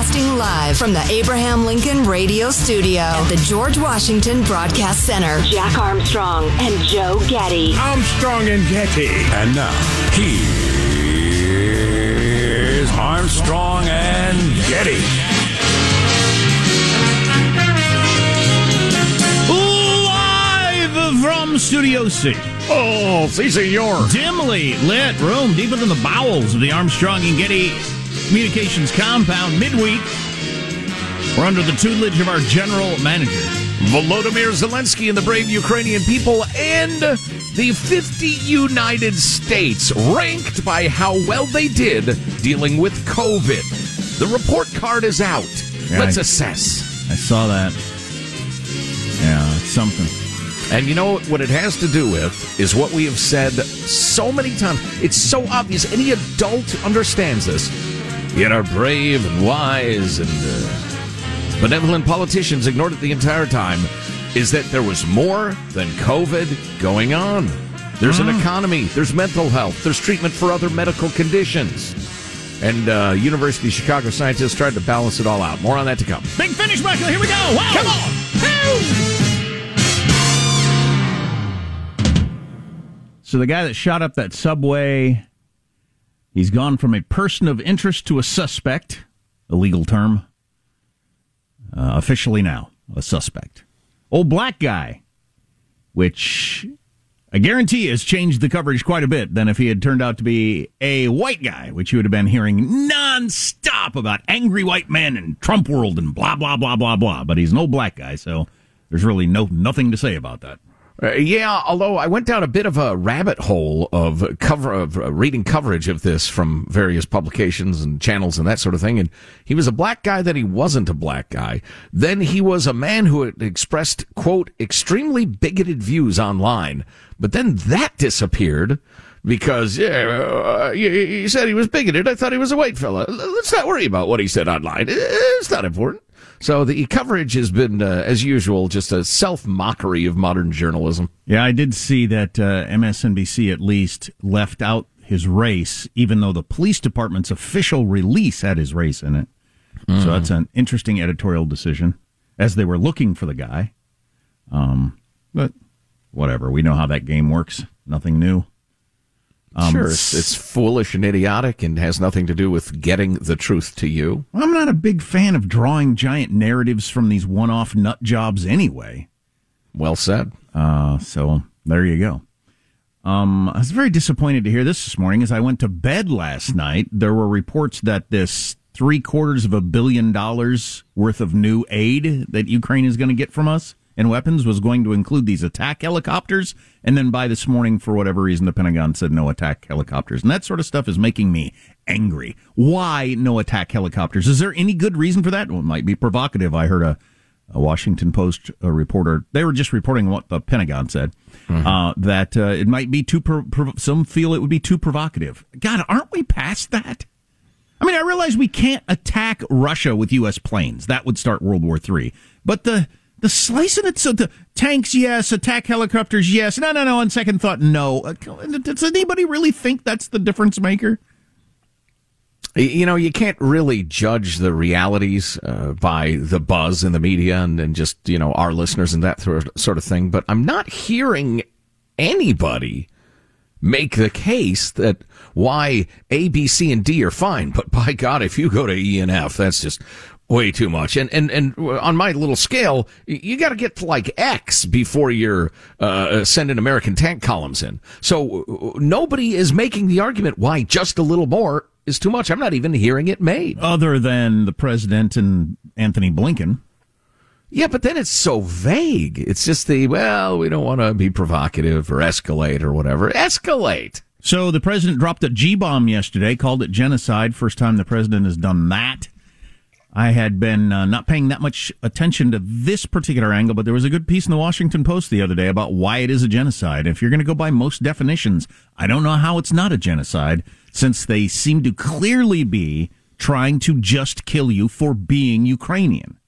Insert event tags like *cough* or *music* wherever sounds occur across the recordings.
Broadcasting live from the Abraham Lincoln Radio Studio at the George Washington Broadcast Center. Jack Armstrong and Joe Getty. Armstrong and Getty. And now, here's Armstrong and Getty. Live from Studio C. Oh, si, senor. Dimly lit room deep within the bowels of the Armstrong and Getty Communications compound midweek. We're under the tutelage of our general manager. Volodymyr Zelensky and the brave Ukrainian people and the 50 United States ranked by how well they did dealing with COVID. The report card is out. Yeah, Let's I- assess. I saw that. Yeah, it's something. And you know what it has to do with is what we have said so many times. It's so obvious. Any adult understands this. Yet our brave and wise and uh, benevolent politicians ignored it the entire time. Is that there was more than COVID going on? There's an economy. There's mental health. There's treatment for other medical conditions. And uh, University of Chicago scientists tried to balance it all out. More on that to come. Big finish, Michael. Here we go. Wow. Come on. So the guy that shot up that subway, he's gone from a person of interest to a suspect, a legal term. Uh, officially now, a suspect. Old black guy, which I guarantee has changed the coverage quite a bit than if he had turned out to be a white guy, which you would have been hearing nonstop about angry white men and Trump world and blah blah blah blah blah. But he's an old black guy, so there's really no nothing to say about that. Uh, yeah, although I went down a bit of a rabbit hole of cover of uh, reading coverage of this from various publications and channels and that sort of thing, and he was a black guy. that he wasn't a black guy. Then he was a man who had expressed quote extremely bigoted views online, but then that disappeared because yeah, uh, he, he said he was bigoted. I thought he was a white fella. Let's not worry about what he said online. It's not important. So the coverage has been, uh, as usual, just a self mockery of modern journalism. Yeah, I did see that uh, MSNBC at least left out his race, even though the police department's official release had his race in it. Mm. So that's an interesting editorial decision, as they were looking for the guy. Um, but whatever, we know how that game works. Nothing new. Um, sure, it's, it's, foolish and idiotic and has nothing to do with getting the truth to you. I'm not a big fan of drawing giant narratives from these one off nut jobs anyway. Well said. Uh, so there you go. Um, I was very disappointed to hear this this morning as I went to bed last night. There were reports that this three quarters of a billion dollars worth of new aid that Ukraine is going to get from us and weapons was going to include these attack helicopters. And then by this morning, for whatever reason, the Pentagon said no attack helicopters. And that sort of stuff is making me angry. Why no attack helicopters? Is there any good reason for that? Well, it might be provocative. I heard a, a Washington Post a reporter, they were just reporting what the Pentagon said, mm-hmm. uh, that uh, it might be too, pro- pro- some feel it would be too provocative. God, aren't we past that? I mean, I realize we can't attack Russia with U.S. planes. That would start World War III. But the the slicing it so the tanks, yes. Attack helicopters, yes. No, no, no. On second thought, no. Uh, does anybody really think that's the difference maker? You know, you can't really judge the realities uh, by the buzz in the media and, and just, you know, our listeners and that sort of thing. But I'm not hearing anybody make the case that why A, B, C, and D are fine. But by God, if you go to E and F, that's just way too much. And and and on my little scale, you got to get to like X before you're uh, sending American tank columns in. So uh, nobody is making the argument why just a little more is too much. I'm not even hearing it made. Other than the president and Antony Blinken. Yeah, but then it's so vague. It's just the, well, we don't want to be provocative or escalate or whatever. Escalate. So the president dropped a G bomb yesterday, called it genocide. First time the president has done that. I had been uh, not paying that much attention to this particular angle, but there was a good piece in the Washington Post the other day about why it is a genocide. If you're going to go by most definitions, I don't know how it's not a genocide, since they seem to clearly be trying to just kill you for being Ukrainian.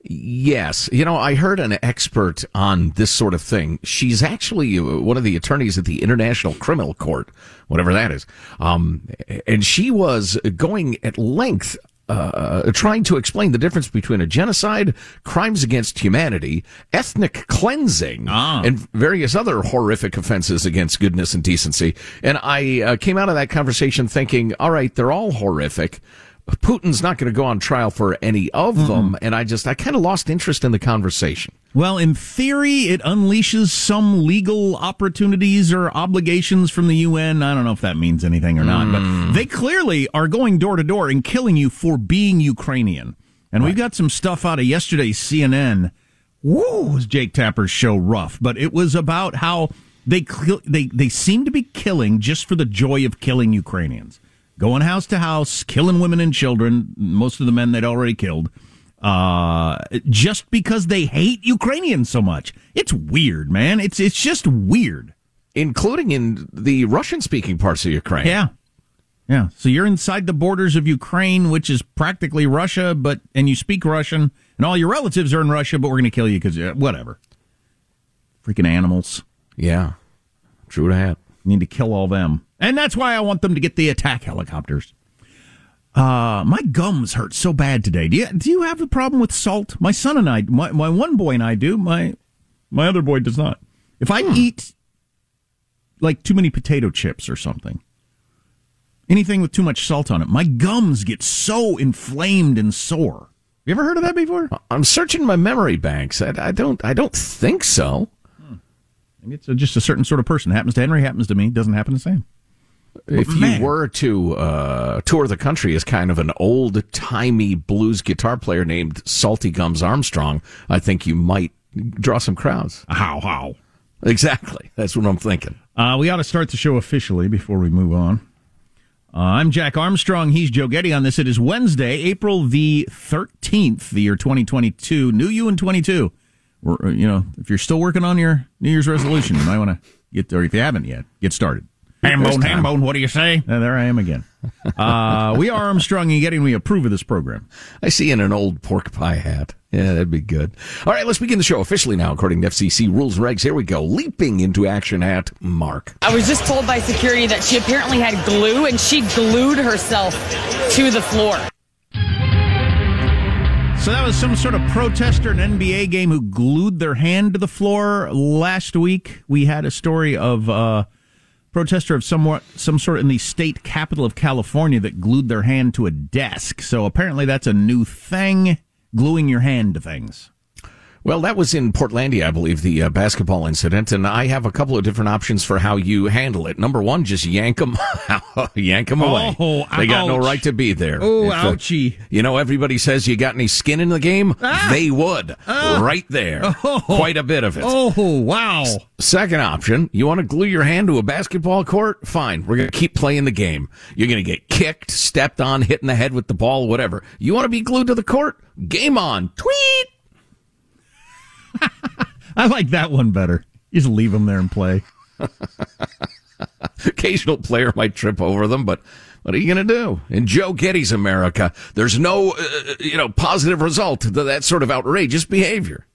Yes. You know, I heard an expert on this sort of thing. She's actually uh, one of the attorneys at the International Criminal Court, whatever that is. Um, and she was going at length uh, trying to explain the difference between a genocide, crimes against humanity, ethnic cleansing, ah. and various other horrific offenses against goodness and decency. And I uh, came out of that conversation thinking, all right, they're all horrific. Putin's not going to go on trial for any of mm-hmm. them. And I just, I kind of lost interest in the conversation. Well, in theory, it unleashes some legal opportunities or obligations from the UN. I don't know if that means anything or not, mm. but they clearly are going door to door and killing you for being Ukrainian. And right. we got some stuff out of yesterday's CNN. Woo, was Jake Tapper's show rough, but it was about how they they they seem to be killing just for the joy of killing Ukrainians going house to house, killing women and children, most of the men they'd already killed, uh, just because they hate Ukrainians so much. It's weird, man. It's it's just weird. Including in the Russian speaking parts of Ukraine. Yeah. Yeah. So you're inside the borders of Ukraine, which is practically Russia, but and you speak Russian, and all your relatives are in Russia, but we're going to kill you because uh, whatever. Freaking animals. Yeah. True to that. Need to kill all them. And that's why I want them to get the attack helicopters. Uh, my gums hurt so bad today. Do you, do you have a problem with salt? My son and I, my, my one boy and I do. My, my other boy does not. If I hmm. eat like too many potato chips or something, anything with too much salt on it, my gums get so inflamed and sore. You ever heard of that before? I'm searching my memory banks. I, I don't. I don't think so. Hmm. It's a, just a certain sort of person. Happens to Henry. Happens to me. Doesn't happen the same if you were to uh, tour the country as kind of an old timey blues guitar player named Salty Gums Armstrong, I think you might draw some crowds. How, how? Exactly. That's what I'm thinking. Uh, we ought to start the show officially before we move on. Uh, I'm Jack Armstrong. He's Joe Getty on this. It is Wednesday, April the 13th, the year 2022. New you in 22. We're, uh, you know, if you're still working on your New Year's resolution, you might want to get, or if you haven't yet, get started. Hambone, Hambone, what do you say? Uh, there I am again. Uh, we are Armstrong and Getty. We approve of this program. I see in an old pork pie hat. Yeah, that'd be good. All right, let's begin the show officially now, according to FCC rules and regs. Here we go. Leaping into action at Mark. I was just told by security that she apparently had glue and she glued herself to the floor. So that was some sort of protester in an NBA game who glued their hand to the floor. Last week, we had a story of uh, protester of somewhat some sort in the state capital of California that glued their hand to a desk. So apparently, that's a new thing, gluing your hand to things. Well, that was in Portlandia, I believe, the uh, basketball incident, and I have a couple of different options for how you handle it. Number one, just yank them, *laughs* yank them away. Oh, they got no right to be there. Oh, If, uh, ouchie. you know, everybody says you got any skin in the game. Ah. They would, right there, quite a bit of it. Oh, wow. Second option, you want to glue your hand to a basketball court? Fine. We're going to keep playing the game. You're going to get kicked, stepped on, hit in the head with the ball, whatever. You want to be glued to the court? Game on. Tweet. *laughs* I like that one better. You just leave them there and play. *laughs* Occasional player might trip over them, but what are you going to do? In Joe Getty's America, there's no, uh, you know, positive result to that sort of outrageous behavior.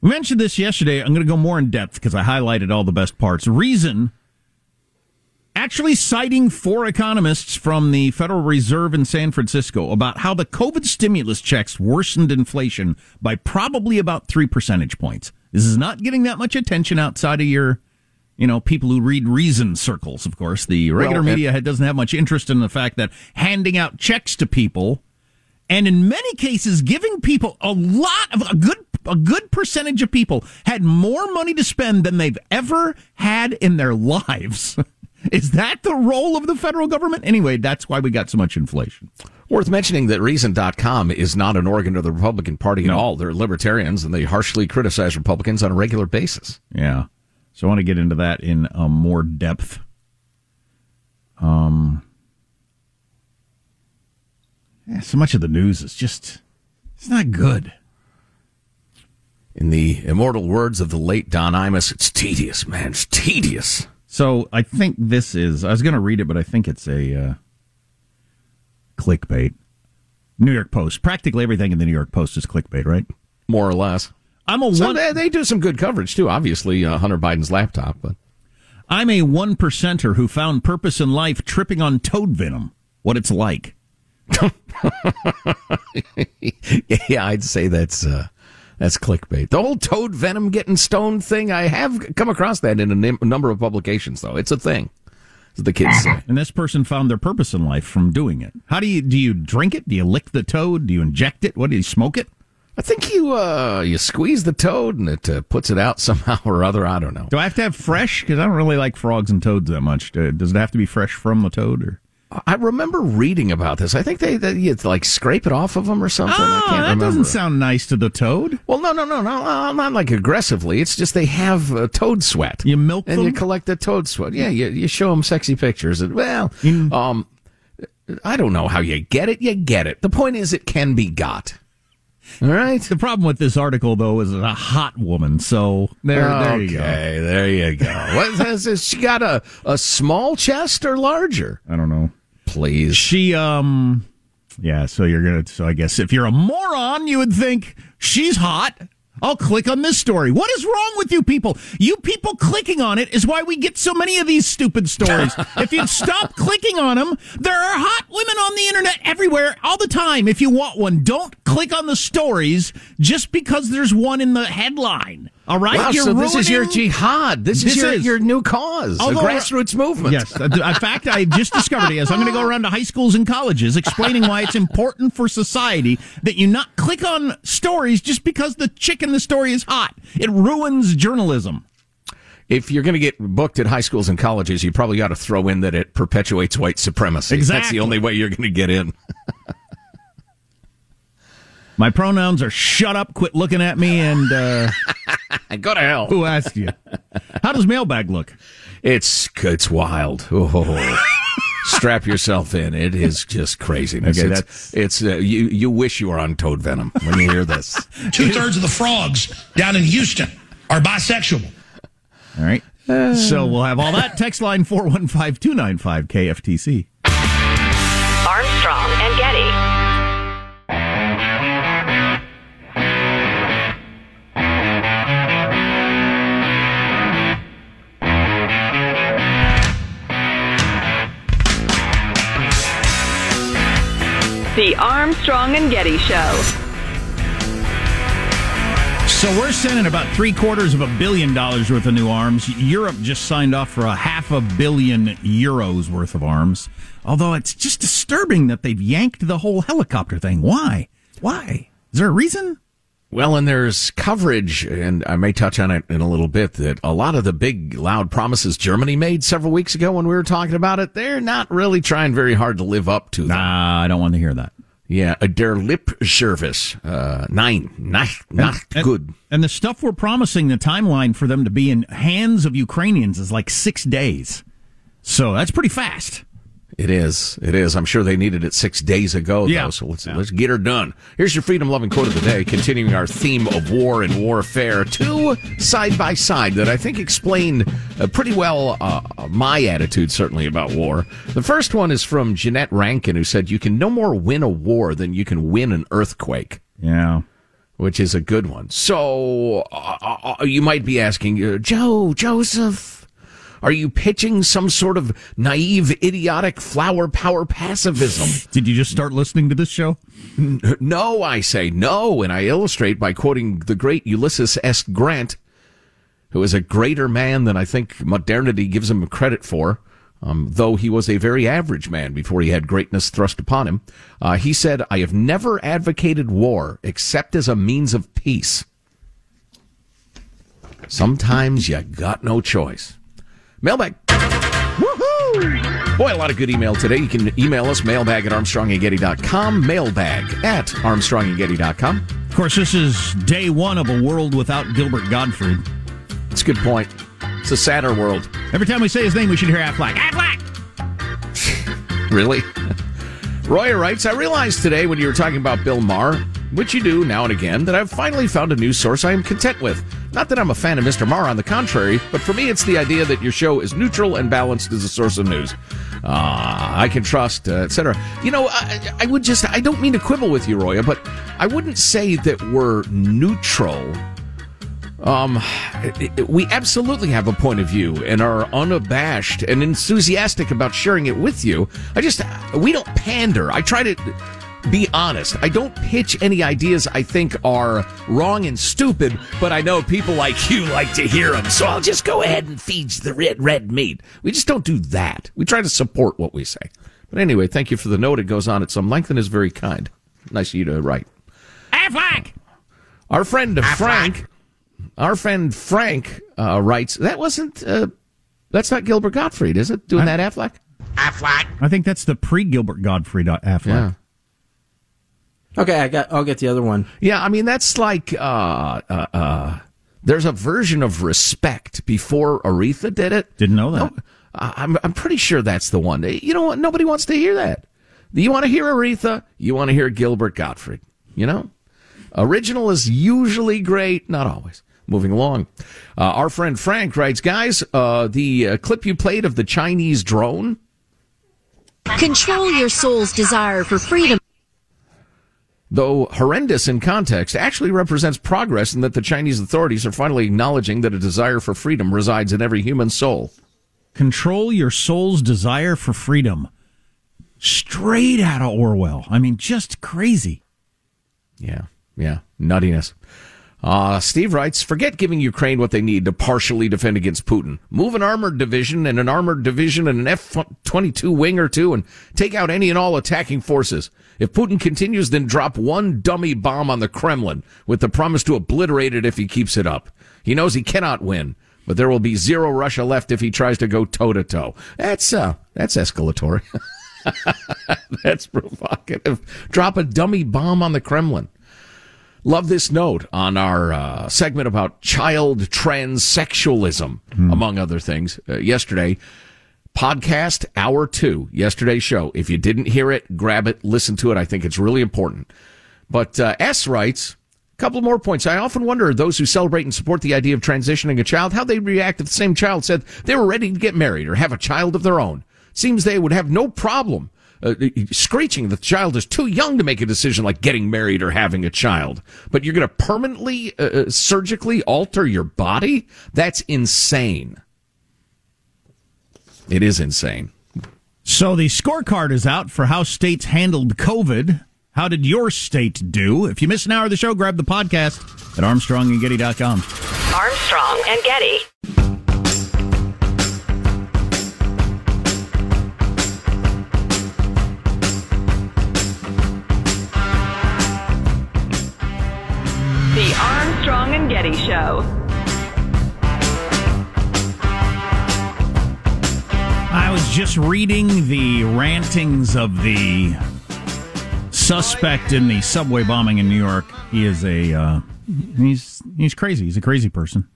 We mentioned this yesterday. I'm going to go more in depth because I highlighted all the best parts. Reason actually citing four economists from the Federal Reserve in San Francisco about how the COVID stimulus checks worsened inflation by probably about three percentage points. This is not getting that much attention outside of your, you know, people who read reason circles, of course. The regular Well, media doesn't have much interest in the fact that handing out checks to people and in many cases giving people a lot of a good a good percentage of people had more money to spend than they've ever had in their *laughs* lives. Is that the role of the federal government? Anyway, that's why we got so much inflation. Worth mentioning that Reason.com is not an organ of the Republican Party at all. They're libertarians and they harshly criticize Republicans on a regular basis. Yeah. So I want to get into that in um, more depth. Um yeah, so much of the news is just it's not good. In the immortal words of the late Don Imus, it's tedious, man. It's tedious. So I think this is. I was going to read it, but I think it's a uh, clickbait. New York Post. Practically everything in the New York Post is clickbait, right? More or less. I'm a So one. they, they do some good coverage too. Obviously, uh, Hunter Biden's laptop, but I'm a one percenter who found purpose in life tripping on toad venom. What it's like. *laughs* yeah, I'd say that's uh, that's clickbait. The whole toad venom getting stoned thing. I have come across that in a number of publications, though. It's a thing. The kids say. And this person found their purpose in life from doing it. How do you do? You drink it? Do you lick the toad? Do you inject it? What do you smoke it? I think you uh, you squeeze the toad and it uh, puts it out *laughs* somehow or other. I don't know. Do I have to have fresh? Because I don't really like frogs and toads that much. Uh, Does it have to be fresh from the toad? Or I remember reading about this. I think they, they you like scrape it off of them or something. I oh, that remember. doesn't sound nice to the toad. well, no, no, no, no, uh, not like aggressively. It's just they have uh, toad sweat. You milk them and them? you collect the toad sweat. Yeah, you, you show them sexy pictures. And, well, um, I don't know how you get it. You get it. The point is, it can be got. All right. The problem with this article, though, is it's a hot woman. So there, there you go. Okay, there you go. what *laughs* has this? She got a, a small chest or larger? I don't know. Please. She, um, yeah. So you're gonna. So I guess if you're a moron, you would think she's hot. I'll click on this story. What is wrong with you people? You people clicking on it is why we get so many of these stupid stories. *laughs* if you'd stop clicking on them, there are hot women on the internet everywhere all the time. If you want one, don't click on the stories just because there's one in the headline. All right? Wow, You're so this is your jihad. This, This is your, is. your new cause, Although- a grassroots movement. Yes. In fact, I just discovered it. Yes, I'm going to go around to high schools and colleges explaining why it's important for society that you not click on stories just because the chick in the story is hot. It ruins journalism. If you're going to get booked at high schools and colleges, you probably got to throw in that it perpetuates white supremacy. Exactly. That's the only way you're going to get in. My pronouns are shut up, quit looking at me, and uh, *laughs* Go to hell. who asked you? How does mailbag look? It's it's wild. Oh. Strap yourself in. It is just craziness. Okay, it's it's uh, you you wish you were on toad venom when you hear this. *laughs* Two thirds of the frogs down in Houston are bisexual. All right. so we'll have all that. Text line 415 295 KFTC. The Armstrong and Getty Show. So we're sending about three quarters of a billion dollars worth of new arms. Europe just signed off for a half a billion euros worth of arms. Although it's just disturbing that they've yanked the whole helicopter thing. Why? Why? Is there a reason? Well, and there's coverage, and I may touch on it in a little bit, that a lot of the big, loud promises Germany made several weeks ago when we were talking about it, they're not really trying very hard to live up to them. Nah, I don't want to hear that. Yeah, a der Lip service. Uh, nine. Not, not and, good. And the stuff we're promising, the timeline for them to be in hands of Ukrainians is like six days. So that's pretty fast. It is. It is. I'm sure they needed it six days ago, though. Yeah. So let's let's get her done. Here's your freedom loving quote of the day, continuing our theme of war and warfare. Two side by side that I think explain uh, pretty well uh, my attitude, certainly about war. The first one is from Jeanette Rankin, who said, "You can no more win a war than you can win an earthquake." Yeah. Which is a good one. So uh, uh, you might be asking, uh, Joe, Joseph. Are you pitching some sort of naive, idiotic flower power pacifism? Did you just start listening to this show? No, I say no, and I illustrate by quoting the great Ulysses S. Grant, who is a greater man than I think modernity gives him credit for. Um, though he was a very average man before he had greatness thrust upon him, uh, he said, I have never advocated war except as a means of peace. Sometimes you got no choice. Mailbag. Woohoo! Boy, a lot of good email today. You can email us, mailbag at armstrongandgetty.com, mailbag at armstrongandgetty.com. Of course, this is day one of a world without Gilbert Gottfried. It's a good point. It's a sadder world. Every time we say his name, we should hear Aflac. Aflac! *laughs* Really? Roya writes, I realized today when you were talking about Bill Maher, which you do now and again, that I've finally found a news source I am content with. Not that I'm a fan of Mr. Maher, on the contrary, but for me, it's the idea that your show is neutral and balanced as a source of news. Uh, I can trust, uh, etc. You know, I, I would just, I don't mean to quibble with you, Roya, but I wouldn't say that we're neutral. Um, we absolutely have a point of view and are unabashed and enthusiastic about sharing it with you. I just, we don't pander. I try to be honest. I don't pitch any ideas I think are wrong and stupid, but I know people like you like to hear them, so I'll just go ahead and feed the red, red meat. We just don't do that. We try to support what we say. But anyway, thank you for the note. It goes on at some length and is very kind. Nice of you to write. Aflac! Our friend Frank, our friend Frank uh, writes, that wasn't, uh, that's not Gilbert Gottfried, is it? Doing that Aflac? Aflac. I think that's the pre Gilbert Gottfried Aflac. Yeah. Okay, I got. I'll get the other one. Yeah, I mean that's like uh, uh, uh, there's a version of respect before Aretha did it. Didn't know that. No, I'm I'm pretty sure that's the one. You know what? Nobody wants to hear that. You want to hear Aretha? You want to hear Gilbert Gottfried? You know, original is usually great, not always. Moving along, uh, our friend Frank writes, guys, uh, the uh, clip you played of the Chinese drone. Control your soul's desire for freedom. Though horrendous in context, actually represents progress in that the Chinese authorities are finally acknowledging that a desire for freedom resides in every human soul. Control your soul's desire for freedom. Straight out of Orwell. I mean, just crazy. Yeah, yeah, nuttiness. Uh, Steve writes, forget giving Ukraine what they need to partially defend against Putin. Move an armored division and an armored division and an F-22 wing or two and take out any and all attacking forces. If Putin continues, then drop one dummy bomb on the Kremlin with the promise to obliterate it if he keeps it up. He knows he cannot win, but there will be zero Russia left if he tries to go toe to toe. That's, uh, that's escalatory. *laughs* that's provocative. Drop a dummy bomb on the Kremlin. Love this note on our uh, segment about child transsexualism, among other things. Uh, yesterday, podcast hour two, yesterday's show. If you didn't hear it, grab it, listen to it. I think it's really important. But uh, S writes, a couple more points. I often wonder those who celebrate and support the idea of transitioning a child, how they react if the same child said they were ready to get married or have a child of their own. Seems they would have no problem uh, screeching the child is too young to make a decision like getting married or having a child. But you're going to permanently, uh, uh, surgically alter your body? That's insane. It is insane. So the scorecard is out for how states handled COVID. How did your state do? If you missed an hour of the show, grab the podcast at armstrongandgetty.com. Armstrong and Getty. The Armstrong and Getty Show. I was just reading the rantings of the suspect in the subway bombing in New York. He is a uh, he's he's crazy. He's a crazy person,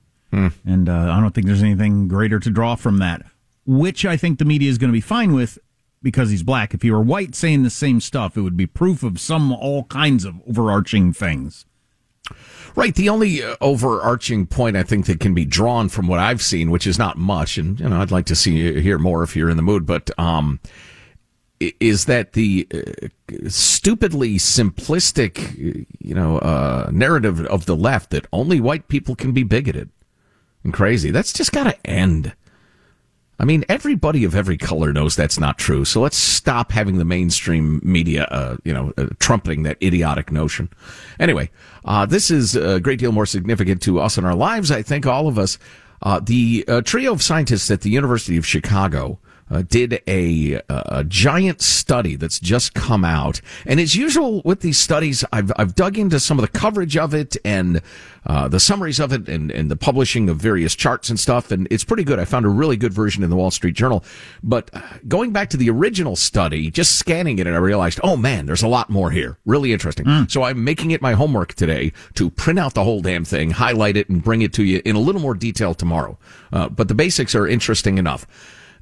and uh, I don't think there's anything greater to draw from that. Which I think the media is going to be fine with because he's black. If he were white saying the same stuff, it would be proof of some all kinds of overarching things. Right. The only uh, overarching point I think that can be drawn from what I've seen, which is not much, and you know I'd like to see hear more if you're in the mood, but um, is that the uh, stupidly simplistic, you know, uh, narrative of the left that only white people can be bigoted and crazy? That's just got to end. I mean, everybody of every color knows that's not true. So let's stop having the mainstream media, uh, you know, uh, trumpeting that idiotic notion. Anyway, uh, this is a great deal more significant to us in our lives. I think all of us. Uh, the uh, trio of scientists at the University of Chicago uh, did a, a giant study that's just come out. And as usual with these studies, I've, I've dug into some of the coverage of it and uh, the summaries of it and, and the publishing of various charts and stuff. And it's pretty good. I found a really good version in the Wall Street Journal. But uh, going back to the original study, just scanning it, and I realized, oh man, there's a lot more here. Really interesting. So I'm making it my homework today to print out the whole damn thing, highlight it, and bring it to you in a little more detail tomorrow. Uh, but the basics are interesting enough.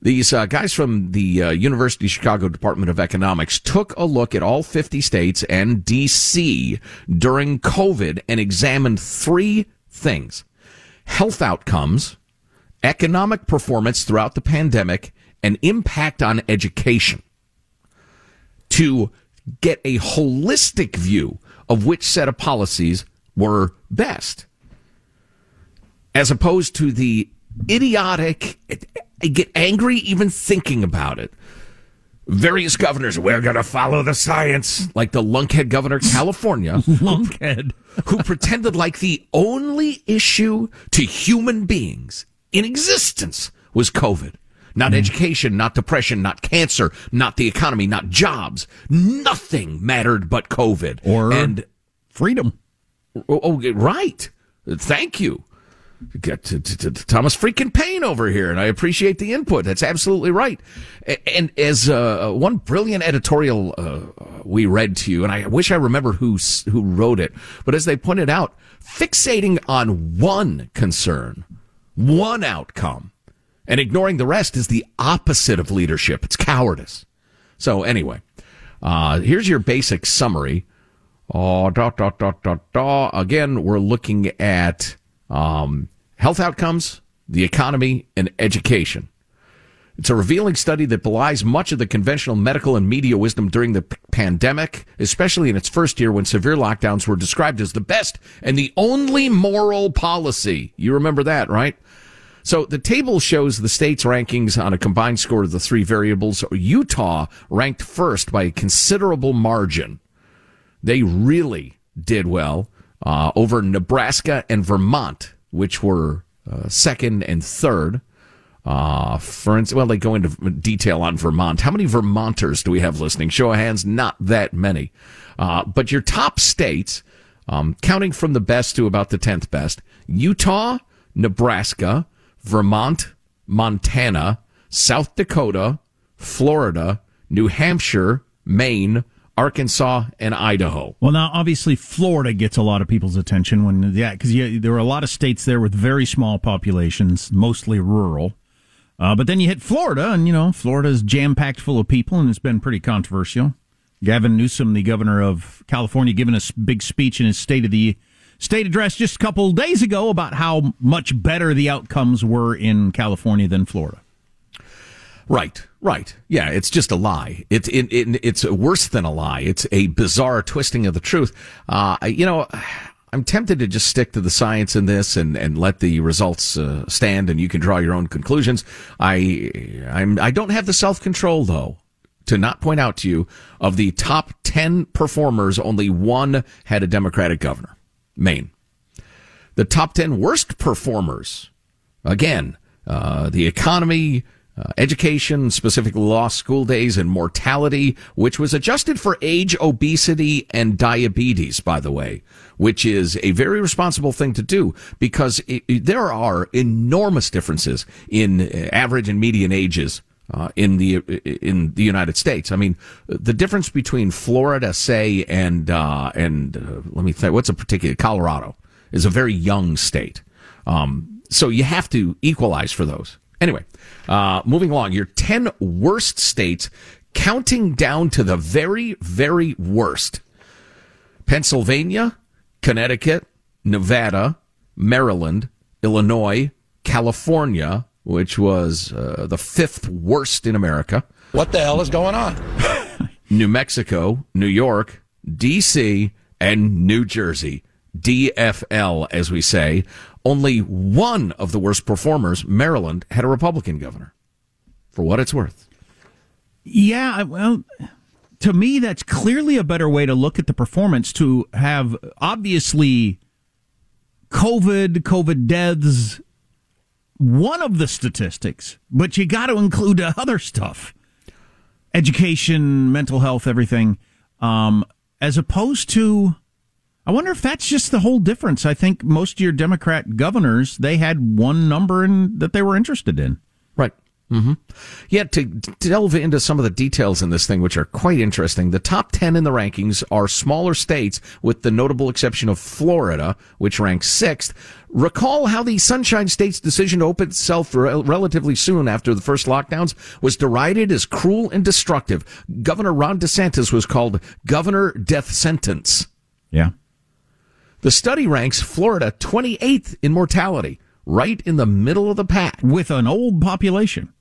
These uh, guys from the uh, University of Chicago Department of Economics took a look at all 50 states and DC during COVID and examined three things. Health outcomes, economic performance throughout the pandemic, and impact on education. To get a holistic view of which set of policies were best. As opposed to the idiotic, I get angry even thinking about it. Various governors, we're going to follow the science, like the lunkhead governor of California, *laughs* lunkhead, who pretended like the only issue to human beings in existence was COVID. Not hmm. education, not depression, not cancer, not the economy, not jobs. Nothing mattered but COVID. Or and freedom. Oh, oh, right. Thank you. Thomas freaking Paine over here, and I appreciate the input. That's absolutely right. And as uh, one brilliant editorial uh, we read to you, and I wish I remember who who wrote it, but as they pointed out, fixating on one concern, one outcome, and ignoring the rest is the opposite of leadership. It's cowardice. So anyway, uh, here's your basic summary. Oh, da, da, da, da, da. Again, we're looking at um, health outcomes, the economy, and education. It's a revealing study that belies much of the conventional medical and media wisdom during the p- pandemic, especially in its first year when severe lockdowns were described as the best and the only moral policy. You remember that, right? So the table shows the state's rankings on a combined score of the three variables. Utah ranked first by a considerable margin. They really did well uh, over Nebraska and Vermont, which were uh, second and third. Uh, for instance, well, they go into detail on Vermont. How many Vermonters do we have listening? Show of hands, not that many. Uh, but your top states, um, counting from the best to about the 10th best, Utah, Nebraska, Vermont, Montana, South Dakota, Florida, New Hampshire, Maine, Arkansas, and Idaho. Well, now obviously Florida gets a lot of people's attention when yeah, because there are a lot of states there with very small populations, mostly rural. Uh, but then you hit Florida, and you know Florida is jam packed full of people, and it's been pretty controversial. Gavin Newsom, the governor of California, giving a big speech in his State of the state address just a couple days ago about how much better the outcomes were in California than Florida. Right, right. Yeah, it's just a lie. It's it, it, it's worse than a lie. It's a bizarre twisting of the truth. Uh, you know, I'm tempted to just stick to the science in this and, and let the results uh, stand, and you can draw your own conclusions. I I'm I don't have the self control though to not point out to you of the top ten performers, only one had a Democratic governor, Maine. The top ten worst performers, again, uh, the economy. Uh, education, specifically lost school days and mortality, which was adjusted for age, obesity, and diabetes, by the way, which is a very responsible thing to do because it, it, there are enormous differences in uh, average and median ages uh, in the in the United States. I mean, the difference between Florida, say, and uh, and uh, let me think, what's a particular Colorado is a very young state. Um, so you have to equalize for those. Anyway, uh, moving along, your 10 worst states, counting down to the very, very worst Pennsylvania, Connecticut, Nevada, Maryland, Illinois, California, which was uh, the fifth worst in America. What the hell is going on? *laughs* New Mexico, New York, D.C., and New Jersey. DFL, as we say. Only one of the worst performers, Maryland, had a Republican governor. For what it's worth. Yeah, well, to me, that's clearly a better way to look at the performance to have obviously COVID, COVID deaths, one of the statistics, but you got to include other stuff education, mental health, everything, um, as opposed to I wonder if that's just the whole difference. I think most of your Democrat governors they had one number in, that they were interested in. Right. Mm-hmm. Yeah, to delve into some of the details in this thing, which are quite interesting, the top 10 in the rankings are smaller states, with the notable exception of Florida, which ranks sixth. Recall how the Sunshine State's decision to open itself re- relatively soon after the first lockdowns was derided as cruel and destructive. Governor Ron DeSantis was called Governor Death Sentence. Yeah. The study ranks Florida 28th in mortality, right in the middle of the pack. With an old population.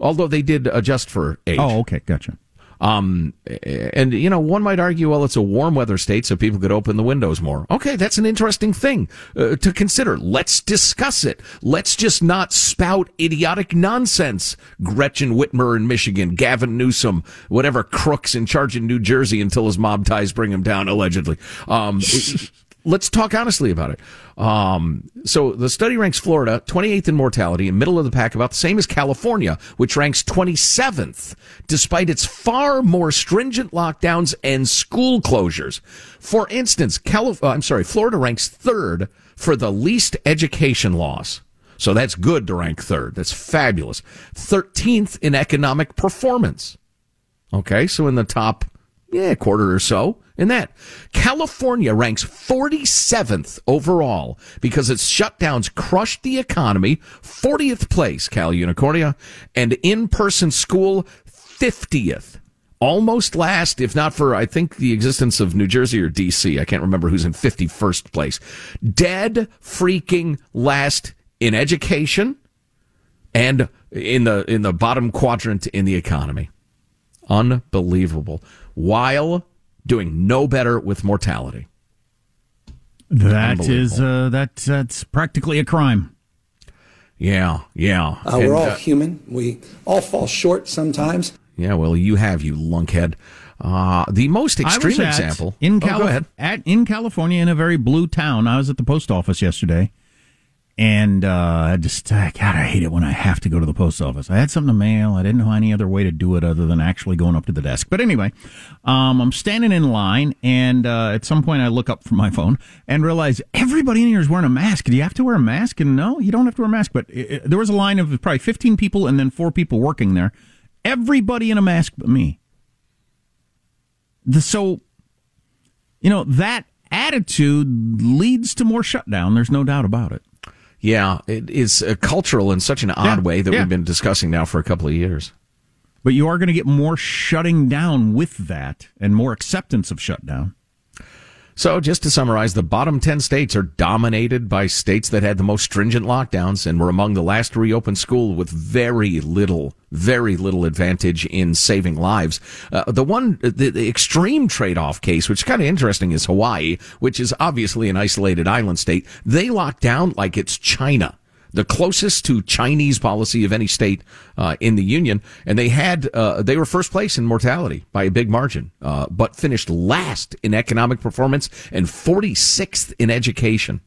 Although they did adjust for age. Oh, okay, gotcha. Um, and you know, one might argue, well, it's a warm weather state, so people could open the windows more. Okay, that's an interesting thing uh, to consider. Let's discuss it. Let's just not spout idiotic nonsense. Gretchen Whitmer in Michigan, Gavin Newsom, whatever crooks in charge in New Jersey until his mob ties bring him down, allegedly. Um, *laughs* let's talk honestly about it. Um, so the study ranks Florida 28th in mortality, in middle of the pack, about the same as California, which ranks 27th, despite its far more stringent lockdowns and school closures. For instance, Calif- uh, I'm sorry, Florida ranks third for the least education loss. So that's good to rank third. That's fabulous. 13th in economic performance. Okay, so in the top, yeah, quarter or so in that. California ranks 47th overall because its shutdowns crushed the economy. 40th place, Cal Unicornia, and in-person school 50th. Almost last, if not for, I think, the existence of New Jersey or DC. I can't remember who's in 51st place. Dead freaking last in education and in the, in the bottom quadrant in the economy. Unbelievable. While doing no better with mortality. That is uh, that that's practically a crime. Yeah, yeah. Uh, we're all uh, human. We all fall short sometimes. Yeah, well, you have you lunkhead. Uh, the most extreme example in Cali- oh, at in California in a very blue town. I was at the post office yesterday and uh, I just, uh, God, I hate it when I have to go to the post office. I had something to mail. I didn't know any other way to do it other than actually going up to the desk. But anyway, um, I'm standing in line, and uh, at some point I look up from my phone and realize everybody in here is wearing a mask. Do you have to wear a mask? And no, you don't have to wear a mask. But it, it, there was a line of probably 15 people and then four people working there. Everybody in a mask but me. The, so, you know, that attitude leads to more shutdown. There's no doubt about it. Yeah, it is uh, cultural in such an odd yeah, way that yeah. we've been discussing now for a couple of years. But you are going to get more shutting down with that and more acceptance of shutdown. So, just to summarize, the bottom 10 states are dominated by states that had the most stringent lockdowns and were among the last to reopen school with very little, very little advantage in saving lives. Uh, the one, the, the extreme trade off case, which is kind of interesting, is Hawaii, which is obviously an isolated island state. They locked down like it's China the closest to Chinese policy of any state uh, in the union, and they had uh, they were first place in mortality by a big margin, uh, but finished last in economic performance and 46th in education.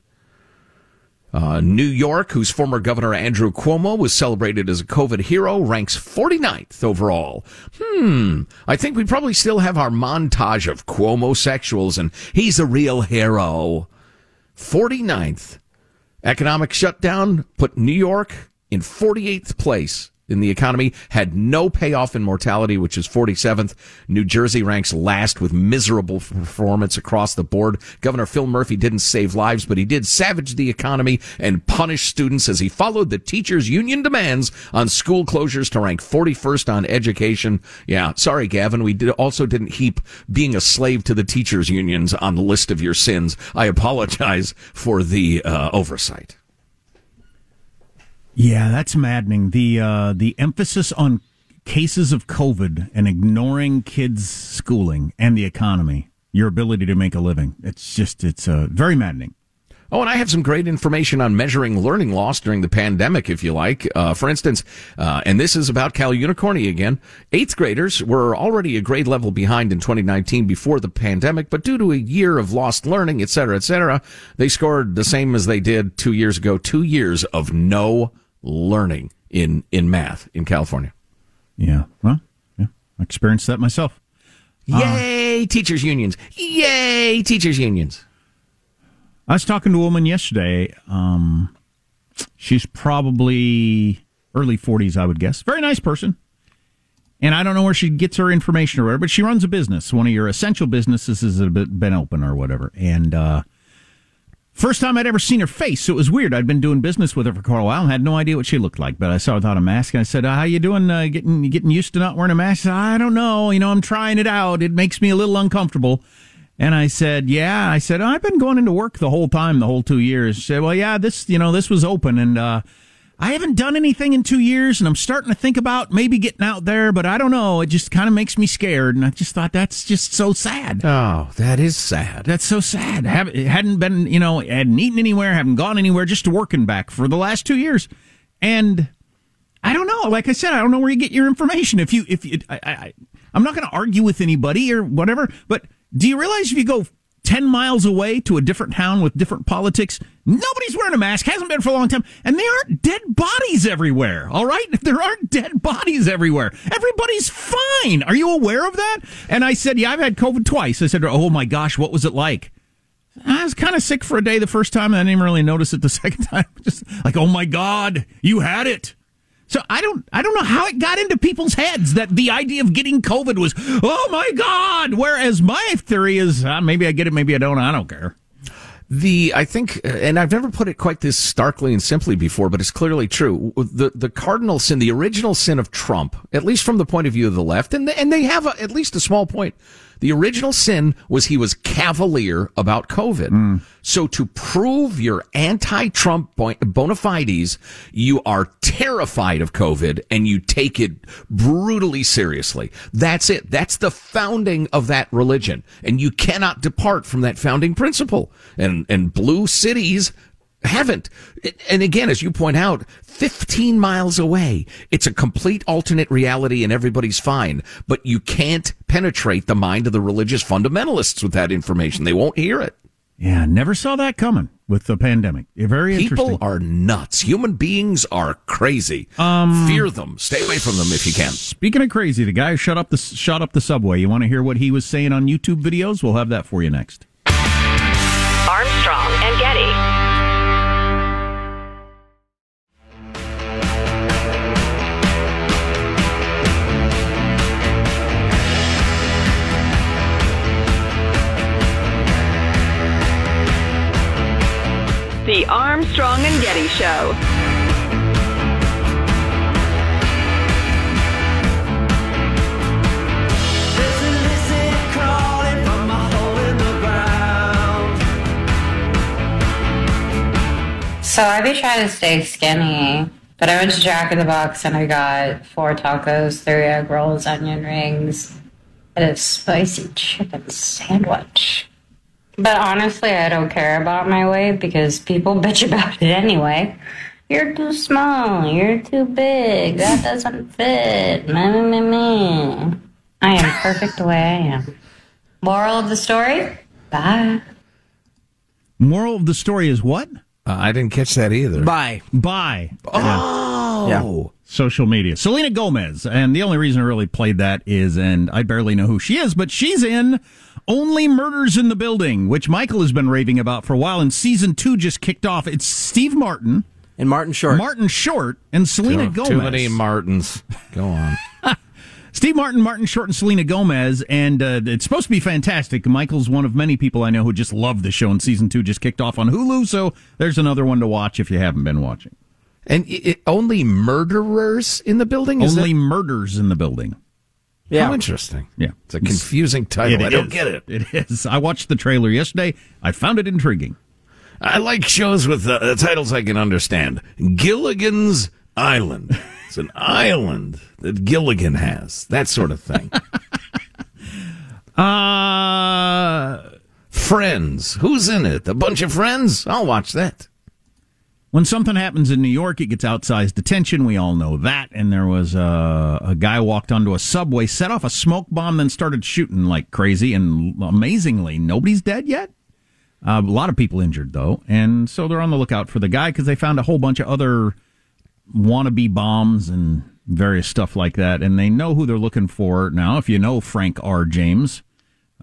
Uh, New York, whose former governor Andrew Cuomo was celebrated as a COVID hero, ranks 49th overall. Hmm. I think we probably still have our montage of Cuomo sexuals, and he's a real hero. 49th. Economic shutdown put New York in 48th place in the economy, had no payoff in mortality, which is 47th. New Jersey ranks last with miserable performance across the board. Governor Phil Murphy didn't save lives, but he did savage the economy and punish students as he followed the teachers' union demands on school closures to rank 41st on education. Yeah, sorry, Gavin. We did also didn't heap being a slave to the teachers' unions on the list of your sins. I apologize for the uh, oversight. Yeah, that's maddening. The uh, the emphasis on cases of COVID and ignoring kids' schooling and the economy, your ability to make a living. It's just it's uh, very maddening. Oh, and I have some great information on measuring learning loss during the pandemic, if you like. Uh, for instance, uh, and this is about Cal Unicorny again. Eighth graders were already a grade level behind in 2019 before the pandemic, but due to a year of lost learning, et cetera, et cetera, they scored the same as they did two years ago. Two years of no learning in in math in California. Yeah, well, yeah, I experienced that myself. Yay, uh, teachers unions! Yay, teachers unions! I was talking to a woman yesterday. Um, she's probably early forties, I would guess. Very nice person. And I don't know where she gets her information or whatever, but she runs a business. One of your essential businesses has been open or whatever. And uh, First time I'd ever seen her face, so it was weird. I'd been doing business with her for quite a while and had no idea what she looked like. But I saw her without a mask, and I said, uh, "How you doing? Uh, getting getting used to not wearing a mask?" Said, I don't know. You know, I'm trying it out. It makes me a little uncomfortable. And I said, "Yeah." I said, "I've been going into work the whole time, the whole two years." She said, "Well, yeah, this you know this was open, and uh, I haven't done anything in two years, and I'm starting to think about maybe getting out there, but I don't know. It just kind of makes me scared, and I just thought that's just so sad. Oh, that is sad. That's so sad. Have, hadn't been, you know, hadn't eaten anywhere, haven't gone anywhere, just working back for the last two years, and I don't know. Like I said, I don't know where you get your information. If you, if you, I, I I'm not going to argue with anybody or whatever, but do you realize if you go 10 miles away to a different town with different politics. Nobody's wearing a mask, hasn't been for a long time, and there aren't dead bodies everywhere, all right? *laughs* There aren't dead bodies everywhere. Everybody's fine. Are you aware of that? And I said, Yeah, I've had COVID twice. I said, Oh my gosh, what was it like? I was kind of sick for a day the first time, and I didn't even really notice it the *laughs* second time. Just like, oh my God, you had it. So I don't I don't know how it got into people's heads that the idea of getting COVID was oh my god. Whereas my theory is uh, maybe I get it, maybe I don't. I don't care. The I think, and I've never put it quite this starkly and simply before, but it's clearly true. The the cardinal sin, the original sin of Trump, at least from the point of view of the left, and and they have a, at least a small point the original sin was he was cavalier about COVID. Mm. So to prove your anti-Trump bona fides, you are terrified of COVID and you take it brutally seriously. That's it. That's the founding of that religion. And you cannot depart from that founding principle. And, and blue cities haven't. And again, as you point out, 15 miles away, it's a complete alternate reality and everybody's fine. But you can't penetrate the mind of the religious fundamentalists with that information. They won't hear it. Yeah, never saw that coming with the pandemic. Very People are nuts. Human beings are crazy. Um, Fear them. Stay away from them if you can. Speaking of crazy, the guy who shut up the shot up the subway. You want to hear what he was saying on YouTube videos? We'll have that for you next. So I be trying to stay skinny, but I went to Jack in the Box and I got four tacos, three egg rolls, onion rings, and a spicy chicken sandwich. But honestly, I don't care about my weight because people *laughs* bitch about it anyway. You're too small. You're too big. That doesn't fit. Me, me, me. I am perfect the way I am. Moral of the story? Bye. Moral of the story is what? Uh, I didn't catch that either. Bye. Bye. Oh. Yeah. Social media. Selena Gomez. And the only reason I really played that is, and I barely know who she is, but she's in Only Murders in the Building, which Michael has been raving about for a while, and season two just kicked off. It's Steve Martin. And Martin Short. Martin Short and Selena Too, Gomez. too many Martins. Go on. *laughs* Steve Martin, Martin Short, and Selena Gomez, and uh, it's supposed to be fantastic. Michael's one of many people I know who just love the show, and season two just kicked off on Hulu, so there's another one to watch if you haven't been watching. And it, only murderers in the building? Is only that- murders in the building. Yeah. How interesting. Yeah, It's a confusing title. I don't is. get it. It is. I watched the trailer yesterday. I found it intriguing. I like shows with uh, titles I can understand. Gilligan's Island. It's an island that Gilligan has. That sort of thing. *laughs* Uh, friends. Who's in it? A bunch of friends? I'll watch that. When something happens in New York, it gets outsized attention. We all know that. And there was a, a guy walked onto a subway, set off a smoke bomb, then started shooting like crazy. And amazingly, nobody's dead yet. Uh, a lot of people injured though, and so they're on the lookout for the guy because they found a whole bunch of other wannabe bombs and various stuff like that, and they know who they're looking for now. If you know Frank R. James,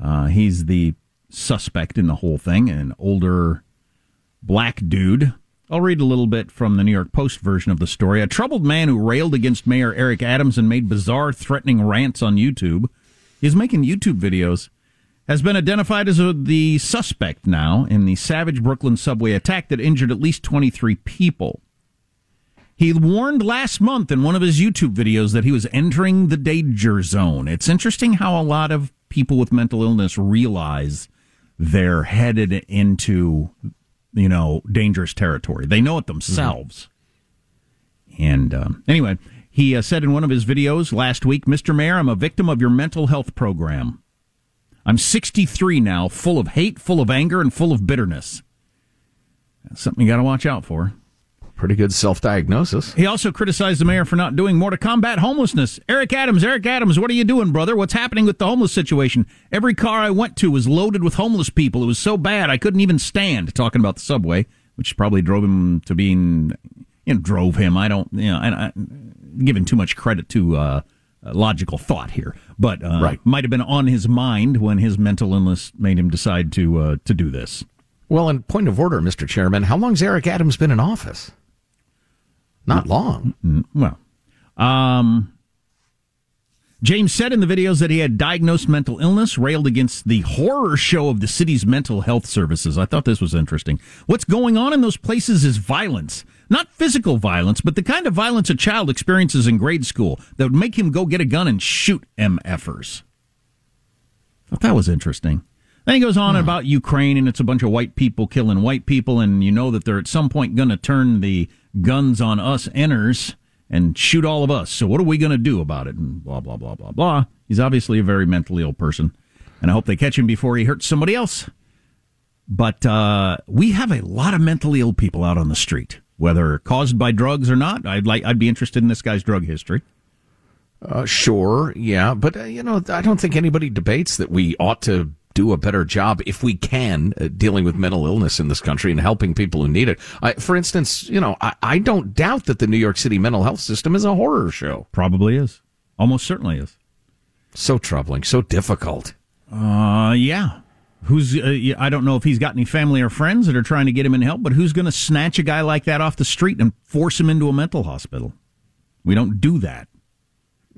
uh, he's the suspect in the whole thing, an older black dude. I'll read a little bit from the New York Post version of the story. A troubled man who railed against Mayor Eric Adams and made bizarre, threatening rants on YouTube. He's making YouTube videos has been identified as a, the suspect now in the savage Brooklyn subway attack that injured at least 23 people. He warned last month in one of his YouTube videos that he was entering the danger zone. It's interesting how a lot of people with mental illness realize they're headed into, you know, dangerous territory. They know it themselves. And um, anyway, he uh, said in one of his videos last week, Mr. Mayor, I'm a victim of your mental health program. I'm 63 now, full of hate, full of anger, and full of bitterness. That's something you got to watch out for. Pretty good self diagnosis. He also criticized the mayor for not doing more to combat homelessness. Eric Adams, Eric Adams, what are you doing, brother? What's happening with the homeless situation? Every car I went to was loaded with homeless people. It was so bad I couldn't even stand. Talking about the subway, which probably drove him to being, you know, drove him. I don't, you know, and I, giving too much credit to uh, logical thought here, but uh, Right. might have been on his mind when his mental illness made him decide to uh, to do this. Well, in point of order, Mr. Chairman, how long's Eric Adams been in office? Not long. Well, um, James said in the videos that he had diagnosed mental illness, railed against the horror show of the city's mental health services. I thought this was interesting. What's going on in those places is violence. Not physical violence, but the kind of violence a child experiences in grade school that would make him go get a gun and shoot MFers. Thought that was interesting. Then he goes on about Ukraine and it's a bunch of white people killing white people, and you know that they're at some point going to turn the guns on us enters and shoot all of us. So what are we going to do about it? And blah blah blah blah blah. He's obviously a very mentally ill person, and I hope they catch him before he hurts somebody else. But uh, we have a lot of mentally ill people out on the street, whether caused by drugs or not. I'd like I'd be interested in this guy's drug history. Uh, sure, yeah, but uh, you know, I don't think anybody debates that we ought to do a better job if we can uh, dealing with mental illness in this country and helping people who need it. I, for instance, you know, I, I don't doubt that the New York City mental health system is a horror show. Probably is. Almost certainly is. So troubling, so difficult. Uh, yeah. Who's uh, I don't know if he's got any family or friends that are trying to get him in help, but who's going to snatch a guy like that off the street and force him into a mental hospital? We don't do that.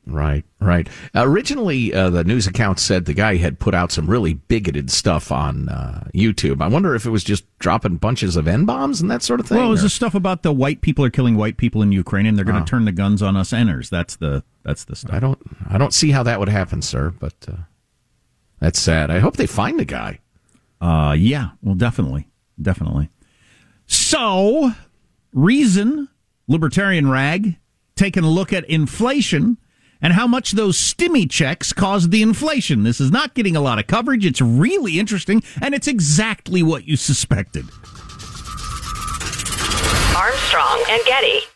Right, right. originally, uh, the news account said the guy had put out some really bigoted stuff on uh, YouTube. I wonder if it was just dropping bunches of N bombs and that sort of thing. Well, it was the stuff about the white people are killing white people in Ukraine, and they're going to Oh. turn the guns on us enners. That's the that's the stuff. I don't, I don't see how that would happen, sir. But uh, that's sad. I hope they find the guy. Uh, yeah, well, definitely, definitely. So, Reason, libertarian rag, taking a look at inflation and how much those stimmy checks caused the inflation. This is not getting a lot of coverage. It's really interesting, and it's exactly what you suspected. Armstrong and Getty.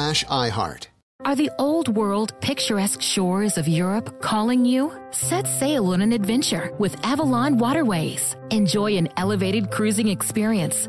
slash iHeart. Are the old world picturesque shores of Europe calling you? Set sail on an adventure with Avalon Waterways. Enjoy an elevated cruising experience.